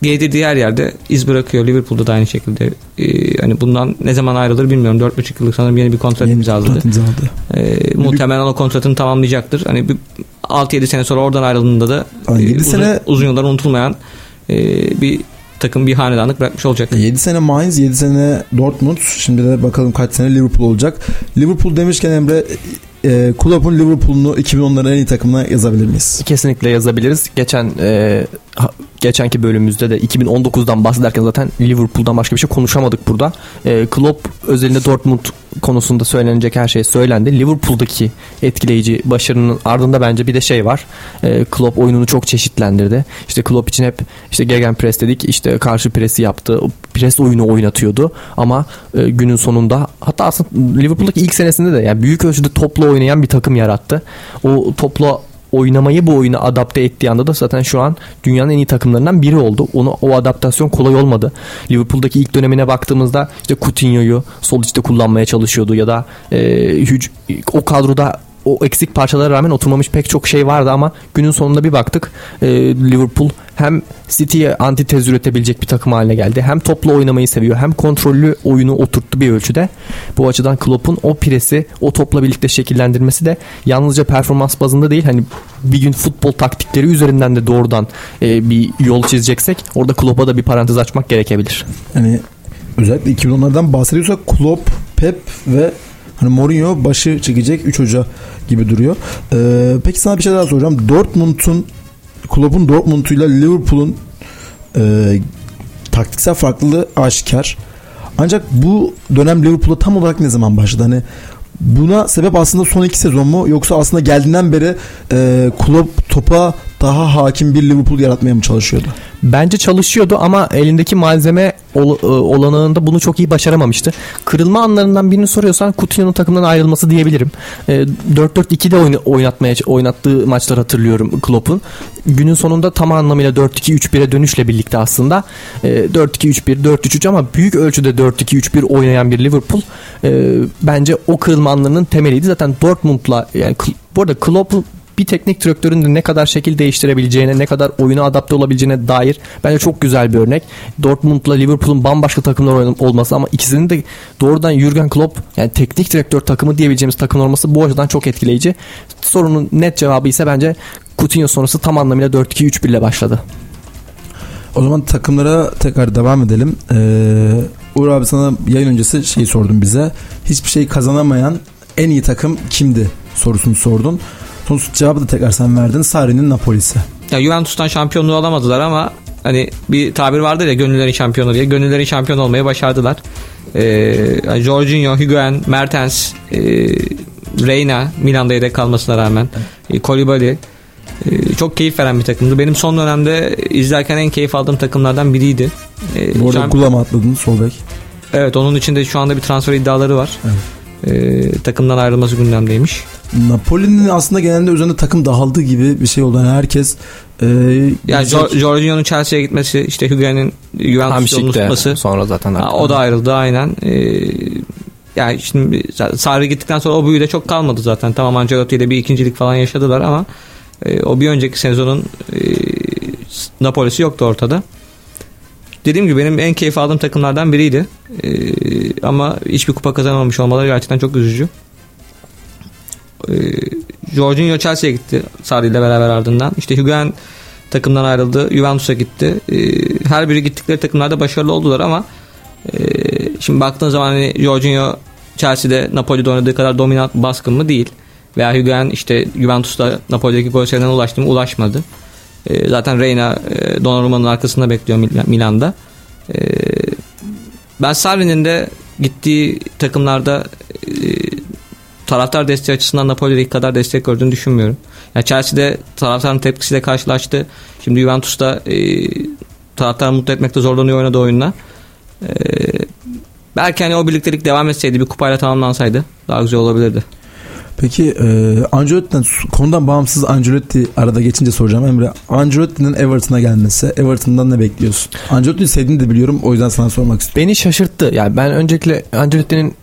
yedirdiği her yerde iz bırakıyor. Liverpool'da da aynı şekilde. Ee, hani bundan ne zaman ayrılır bilmiyorum. 4,5 yıllık sanırım yeni bir kontrat Yeni imzaladı. imzaladı. Ee, muhtemelen o kontratını tamamlayacaktır. Hani bir 6-7 sene sonra oradan ayrıldığında da Ay, e, uzun, sene- uzun yıllar unutulmayan e, bir takım bir hanedanlık bırakmış olacak. 7 sene Mainz, 7 sene Dortmund. Şimdi de bakalım kaç sene Liverpool olacak. Liverpool demişken Emre e, Klopp'un Liverpool'unu 2010'ların en iyi takımına yazabilir miyiz? Kesinlikle yazabiliriz. Geçen e, geçenki bölümümüzde de 2019'dan bahsederken zaten Liverpool'dan başka bir şey konuşamadık burada. E, Klopp özelinde Dortmund konusunda söylenecek her şey söylendi. Liverpool'daki etkileyici başarının ardında bence bir de şey var. E, Klopp oyununu çok çeşitlendirdi. İşte Klopp için hep işte gegen pres dedik. işte karşı presi yaptı. Pres oyunu oynatıyordu. Ama e, günün sonunda hatta aslında Liverpool'daki ilk senesinde de yani büyük ölçüde topla oynayan bir takım yarattı. O topla oynamayı bu oyuna adapte ettiği anda da zaten şu an dünyanın en iyi takımlarından biri oldu. Onu o adaptasyon kolay olmadı. Liverpool'daki ilk dönemine baktığımızda işte Coutinho'yu sol içte kullanmaya çalışıyordu ya da e, hüc- o kadroda o eksik parçalara rağmen oturmamış pek çok şey vardı ama günün sonunda bir baktık e, Liverpool hem City'ye antitez üretebilecek bir takım haline geldi. Hem toplu oynamayı seviyor hem kontrollü oyunu oturttu bir ölçüde. Bu açıdan Klopp'un o presi o topla birlikte şekillendirmesi de yalnızca performans bazında değil hani bir gün futbol taktikleri üzerinden de doğrudan e, bir yol çizeceksek orada Klopp'a da bir parantez açmak gerekebilir. Yani özellikle 2010'lardan bahsediyorsak Klopp, Pep ve hani Mourinho başı çekecek 3 hoca gibi duruyor. Ee, peki sana bir şey daha soracağım. Dortmund'un Klopp'un Dortmund'uyla Liverpool'un e, taktiksel farklılığı aşikar. Ancak bu dönem Liverpool'a tam olarak ne zaman başladı? Hani buna sebep aslında son iki sezon mu yoksa aslında geldiğinden beri e, Klopp topa daha hakim bir Liverpool yaratmaya mı çalışıyordu? Bence çalışıyordu ama elindeki malzeme ol- e, olanağında bunu çok iyi başaramamıştı. Kırılma anlarından birini soruyorsan Coutinho'nun takımdan ayrılması diyebilirim. E, 4-4-2'de oyna- oynatmaya oynattığı maçlar hatırlıyorum Klopp'un. Günün sonunda tam anlamıyla 4-2-3-1'e dönüşle birlikte aslında e, 4-2-3-1, 4-3-3 ama büyük ölçüde 4-2-3-1 oynayan bir Liverpool e, bence o kırılma anlarının temeliydi. Zaten Dortmund'la yani bu arada Klopp'un bir teknik direktörün de ne kadar şekil değiştirebileceğine, ne kadar oyuna adapte olabileceğine dair bence çok güzel bir örnek. Dortmund'la Liverpool'un bambaşka takımlar olması ama ikisinin de doğrudan Jurgen Klopp yani teknik direktör takımı diyebileceğimiz takım olması bu açıdan çok etkileyici. Sorunun net cevabı ise bence Coutinho sonrası tam anlamıyla 4-2-3-1 ile başladı. O zaman takımlara tekrar devam edelim. Ee, Uğur abi sana yayın öncesi şeyi sordum bize. Hiçbir şey kazanamayan en iyi takım kimdi sorusunu sordun. Sonuç cevabı da tekrar sen verdin. Sarri'nin Napoli'si. Ya Juventus'tan şampiyonluğu alamadılar ama hani bir tabir vardır ya gönüllerin şampiyonu diye. Gönüllerin şampiyon olmayı başardılar. Ee, Jorginho, Higuain, Mertens, e, Reina Milan'da yedek kalmasına rağmen e, Kolibali e, çok keyif veren bir takımdı. Benim son dönemde izlerken en keyif aldığım takımlardan biriydi. E, Bu arada şamp- Gulama atladın sol bek. Evet onun içinde şu anda bir transfer iddiaları var. Evet. E, takımdan ayrılması gündemdeymiş. Napoli'nin aslında genelde üzerinde takım dağıldığı gibi bir şey oldu. Yani herkes e, yani Jorginho'nun Chelsea'ye gitmesi, işte Higuain'in Juventus'ta tutması. Sonra zaten ha, o da ayrıldı aynen. E, yani şimdi Sarri gittikten sonra o büyüde çok kalmadı zaten. Tamam Ancelotti ile bir ikincilik falan yaşadılar ama e, o bir önceki sezonun e, Napoli'si yoktu ortada. Dediğim gibi benim en keyif aldığım takımlardan biriydi. E, ama hiçbir kupa kazanamamış olmaları gerçekten çok üzücü. E, Jorginho Chelsea'ye gitti Sarri ile beraber ardından. İşte Higuain takımdan ayrıldı. Juventus'a gitti. E, her biri gittikleri takımlarda başarılı oldular ama e, şimdi baktığın zaman hani Jorginho Chelsea'de Napoli'de oynadığı kadar dominant baskın mı değil. Veya Higuain işte Juventus'ta Napoli'deki gol sayılarına ulaştı mı? Ulaşmadı. E, zaten Reina e, Donnarumma'nın arkasında bekliyor Milan'da. Ben Sarri'nin de gittiği takımlarda e, taraftar desteği açısından Napoli'deki kadar destek gördüğünü düşünmüyorum. Yani Chelsea'de taraftarın tepkisiyle karşılaştı. Şimdi Juventus'ta e, taraftarı mutlu etmekte zorlanıyor oynadığı oyunla. E, belki hani o birliktelik devam etseydi bir kupayla tamamlansaydı daha güzel olabilirdi. Peki e, Ancelotti'den konudan bağımsız Ancelotti arada geçince soracağım Emre. Ancelotti'nin Everton'a gelmesi, Everton'dan ne bekliyorsun? Ancelotti'yi sevdiğini de biliyorum o yüzden sana sormak istiyorum. Beni şaşırttı. Yani ben öncelikle Ancelotti'nin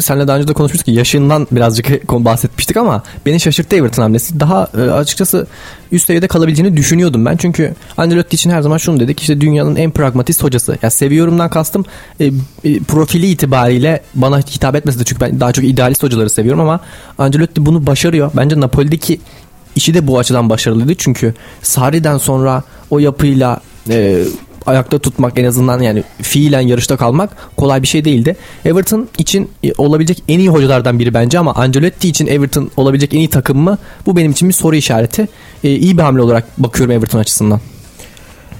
senle daha önce de konuşmuştuk ki yaşından birazcık bahsetmiştik ama beni şaşırttı Everton hamlesi. Daha e, açıkçası üst seviyede kalabileceğini düşünüyordum ben. Çünkü Ancelotti için her zaman şunu dedik işte dünyanın en pragmatist hocası. Ya yani seviyorumdan kastım e, e, profili itibariyle bana hitap etmesi de çünkü ben daha çok idealist hocaları seviyorum ama Ancelotti bunu başarıyor. Bence Napoli'deki işi de bu açıdan başarılıydı. Çünkü Sarri'den sonra o yapıyla e, ayakta tutmak en azından yani fiilen yarışta kalmak kolay bir şey değildi. Everton için olabilecek en iyi hocalardan biri bence ama Ancelotti için Everton olabilecek en iyi takım mı? Bu benim için bir soru işareti. Ee, iyi bir hamle olarak bakıyorum Everton açısından.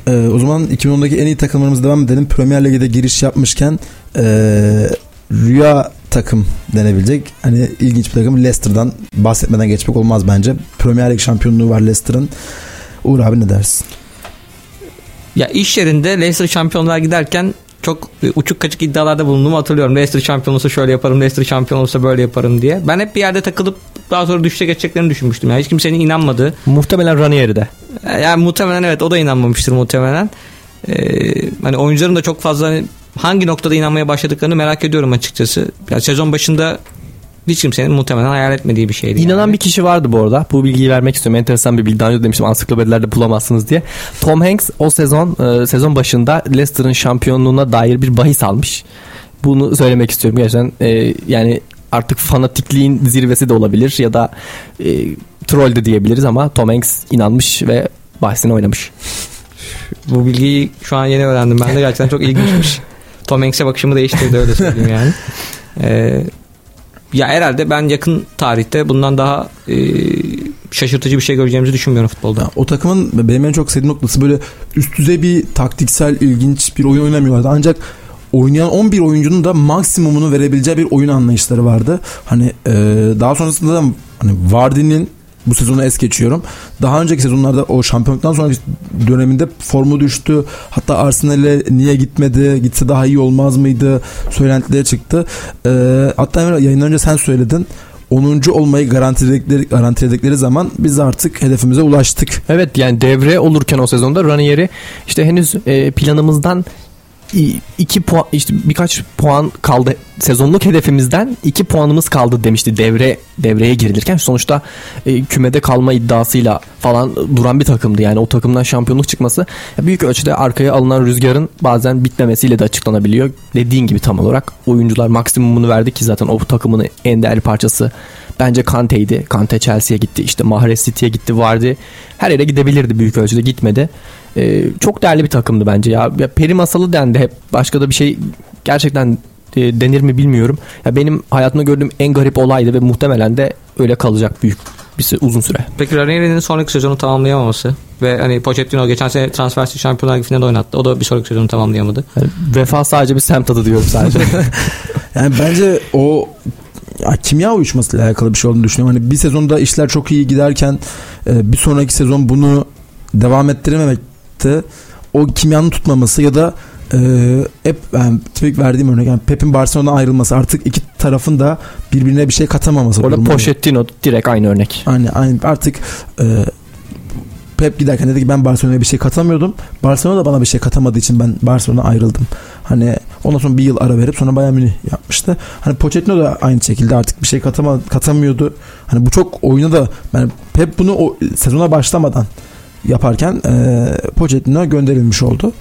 Ee, o zaman 2010'daki en iyi takımlarımız devam edelim. Premier Lig'e de giriş yapmışken ee, rüya takım denebilecek. Hani ilginç bir takım Leicester'dan bahsetmeden geçmek olmaz bence. Premier Lig şampiyonluğu var Leicester'ın. Uğur abi ne dersin? Ya iş yerinde Leicester şampiyonluğa giderken çok e, uçuk kaçık iddialarda bulunduğumu hatırlıyorum. Leicester şampiyon olsa şöyle yaparım, Leicester şampiyon olsa böyle yaparım diye. Ben hep bir yerde takılıp daha sonra düşüşe geçeceklerini düşünmüştüm. Yani hiç kimsenin inanmadığı. Muhtemelen Ranieri'de. E, yani muhtemelen evet o da inanmamıştır muhtemelen. Ee, hani oyuncuların da çok fazla hani hangi noktada inanmaya başladıklarını merak ediyorum açıkçası. Yani sezon başında hiç kimsenin muhtemelen hayal etmediği bir şeydi. İnanan yani. bir kişi vardı bu arada. Bu bilgiyi vermek istiyorum. Enteresan bir bilgi. Daha önce demiştim ansiklopedilerde bulamazsınız diye. Tom Hanks o sezon e, sezon başında Leicester'ın şampiyonluğuna dair bir bahis almış. Bunu söylemek istiyorum. Gerçekten e, yani artık fanatikliğin zirvesi de olabilir ya da e, troll de diyebiliriz ama Tom Hanks inanmış ve bahisini oynamış. Bu bilgiyi şu an yeni öğrendim. Ben de gerçekten çok ilginçmiş. Tom Hanks'e bakışımı değiştirdi öyle söyleyeyim yani. Ee, ya herhalde ben yakın tarihte bundan daha e, şaşırtıcı bir şey göreceğimizi düşünmüyorum futbolda. Ya, o takımın benim en çok sevdiğim noktası böyle üst düzey bir taktiksel ilginç bir oyun oynamıyorlardı. Ancak oynayan 11 oyuncunun da maksimumunu verebileceği bir oyun anlayışları vardı. Hani e, daha sonrasında da hani Vardy'nin bu sezonu es geçiyorum. Daha önceki sezonlarda o şampiyonluktan sonraki döneminde formu düştü. Hatta Arsenal'e niye gitmedi? Gitse daha iyi olmaz mıydı? Söylentileri çıktı. Ee, hatta yayından önce sen söyledin. 10. olmayı garantiledikleri, garantiledikleri zaman biz artık hedefimize ulaştık. Evet yani devre olurken o sezonda Ranieri işte henüz e, planımızdan iki puan işte birkaç puan kaldı sezonluk hedefimizden iki puanımız kaldı demişti devre devreye girilirken. Sonuçta e, kümede kalma iddiasıyla falan duran bir takımdı. Yani o takımdan şampiyonluk çıkması büyük ölçüde arkaya alınan rüzgarın bazen bitmemesiyle de açıklanabiliyor. Dediğin gibi tam olarak oyuncular maksimumunu verdi ki zaten o takımın en değerli parçası bence Kante'ydi Kante Chelsea'ye gitti işte Mahrez City'ye gitti vardı her yere gidebilirdi büyük ölçüde gitmedi ee, çok değerli bir takımdı bence ya. ya peri masalı dendi hep başka da bir şey gerçekten e, denir mi bilmiyorum. Ya benim hayatımda gördüğüm en garip olaydı ve muhtemelen de öyle kalacak büyük bir süre, uzun süre. Peki Ranieri'nin sonraki sezonu tamamlayamaması ve hani Pochettino geçen sene transfersi Şampiyonlar Ligi finalinde oynattı. O da bir sonraki sezonu tamamlayamadı. Yani vefa sadece bir semt adı diyorum sadece. Yani bence o ya kimya uyuşmasıyla alakalı bir şey olduğunu düşünüyorum. Hani bir sezonda işler çok iyi giderken e, bir sonraki sezon bunu devam ettirememekte o kimyanın tutmaması ya da e, hep yani tipik verdiğim örnek yani Pep'in Barcelona'dan ayrılması artık iki tarafın da birbirine bir şey katamaması. Orada. Pochettino direkt aynı örnek. Aynı, aynı artık e, Pep giderken dedi ki ben Barcelona'ya bir şey katamıyordum. Barcelona da bana bir şey katamadığı için ben Barcelona'dan ayrıldım. Hani ondan sonra bir yıl ara verip sonra Bayern Münih yapmıştı. Hani Pochettino da aynı şekilde artık bir şey katama, katamıyordu. Hani bu çok oyuna da yani Pep bunu o sezona başlamadan yaparken e, Pochettino gönderilmiş oldu.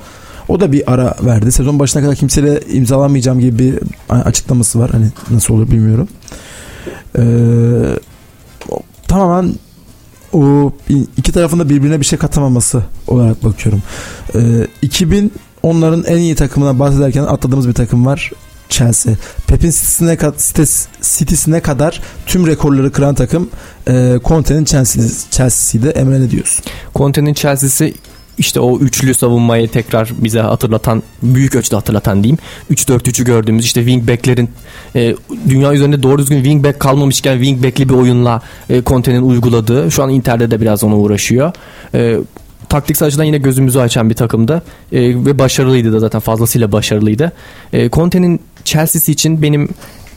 O da bir ara verdi. Sezon başına kadar kimseyle imzalamayacağım gibi bir açıklaması var. Hani nasıl olur bilmiyorum. Ee, tamamen o iki tarafında birbirine bir şey katamaması olarak bakıyorum. Ee, 2000 onların en iyi takımına bahsederken atladığımız bir takım var. Chelsea. Pep'in City'sine, City'sine kadar tüm rekorları kıran takım e, Conte'nin Chelsea'si- Chelsea'siydi. Emre ne diyorsun? Conte'nin Chelsea'si işte o üçlü savunmayı tekrar bize hatırlatan, büyük ölçüde hatırlatan diyeyim. 3-4-3'ü gördüğümüz işte wingbacklerin e, dünya üzerinde doğru düzgün wingback kalmamışken wingbackli bir oyunla e, Conte'nin uyguladığı. Şu an Inter'de de biraz ona uğraşıyor. E, taktiksel açıdan yine gözümüzü açan bir takımdı. E, ve başarılıydı da zaten fazlasıyla başarılıydı. E, Conte'nin Chelsea'si için benim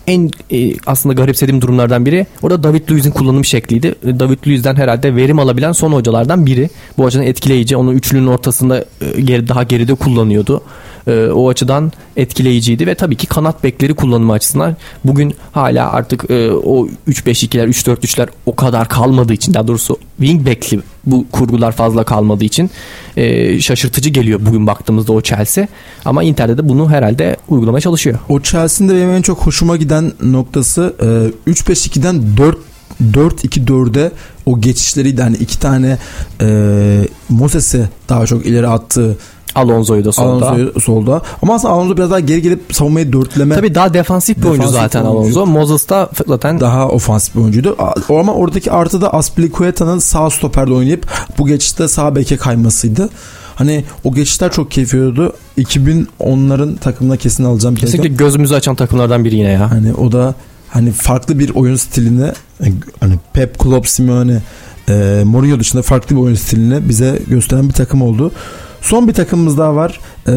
en e, aslında garipsediğim durumlardan biri orada David Luiz'in kullanım şekliydi. E, David Luiz'den herhalde verim alabilen son hocalardan biri. Bu açıdan etkileyici. Onu üçlünün ortasında e, geri, daha geride kullanıyordu. E, o açıdan etkileyiciydi ve tabii ki kanat bekleri kullanımı açısından bugün hala artık e, o 3-5-2'ler 3-4-3'ler o kadar kalmadığı için daha doğrusu wing back'li bu kurgular fazla kalmadığı için e, şaşırtıcı geliyor bugün baktığımızda o Chelsea. Ama Inter'de de bunu herhalde uygulamaya çalışıyor. O Chelsea'nin de benim en çok hoşuma giden noktası e, 3-5-2'den 4 4-2-4'e o geçişleriydi. Hani iki tane e, Moses'i daha çok ileri attı. Alonso'yu da solda. Alonso'yu solda. Ama aslında Alonso biraz daha geri gelip savunmayı dörtleme Tabii daha defansif bir oyuncu Defansif zaten oyuncu. Alonso. Moses da zaten daha ofansif bir oyuncuydu. Ama oradaki artı da Aspilicueta'nın sağ stoperde oynayıp bu geçişte sağ beke kaymasıydı. Hani o geçişler çok keyif veriyordu. 2010'ların takımına kesin alacağım kesinlikle takım. gözümüzü açan takımlardan biri yine ya. Hani o da hani farklı bir oyun stilini hani Pep Klopp, Simeone, e, Mourinho dışında farklı bir oyun stilini bize gösteren bir takım oldu. Son bir takımımız daha var. E,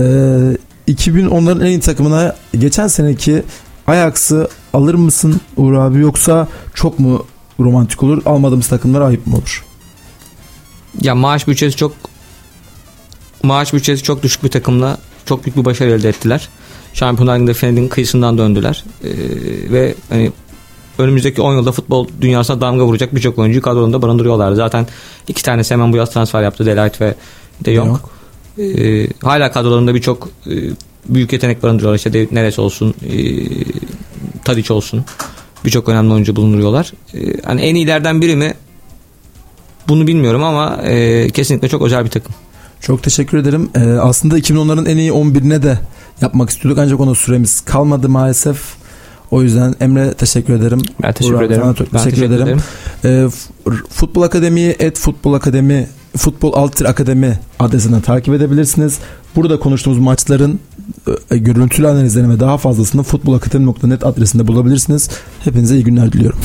2010'ların en iyi takımına geçen seneki Ajax'ı alır mısın Uğur abi yoksa çok mu romantik olur? Almadığımız takımlar ayıp mı olur? Ya maaş bütçesi çok maaş bütçesi çok düşük bir takımla çok büyük bir başarı elde ettiler. Şampiyonlar Ligi'nde finalin kıyısından döndüler. Ee, ve hani önümüzdeki 10 yılda futbol dünyasına damga vuracak birçok oyuncuyu kadrolarında barındırıyorlar. Zaten iki tanesi hemen bu yaz transfer yaptı. Delight ve De Jong. Ee, hala kadrolarında birçok e, büyük yetenek barındırıyorlar. İşte David Neres olsun, e, Tadic olsun. Birçok önemli oyuncu bulunduruyorlar. E, hani en iyilerden biri mi? Bunu bilmiyorum ama e, kesinlikle çok özel bir takım. Çok teşekkür ederim. Ee, aslında 2010'ların en iyi 11'ine de yapmak istiyorduk ancak ona süremiz kalmadı maalesef. O yüzden Emre teşekkür ederim. Ben teşekkür abi, ederim. sana çok Ben teşekkür, ederim. Ee, f- Futbol Akademi'yi et Futbol Akademi Futbol Altır Akademi adresinden takip edebilirsiniz. Burada konuştuğumuz maçların e, görüntülü analizlerini ve daha fazlasını futbolakademi.net adresinde bulabilirsiniz. Hepinize iyi günler diliyorum.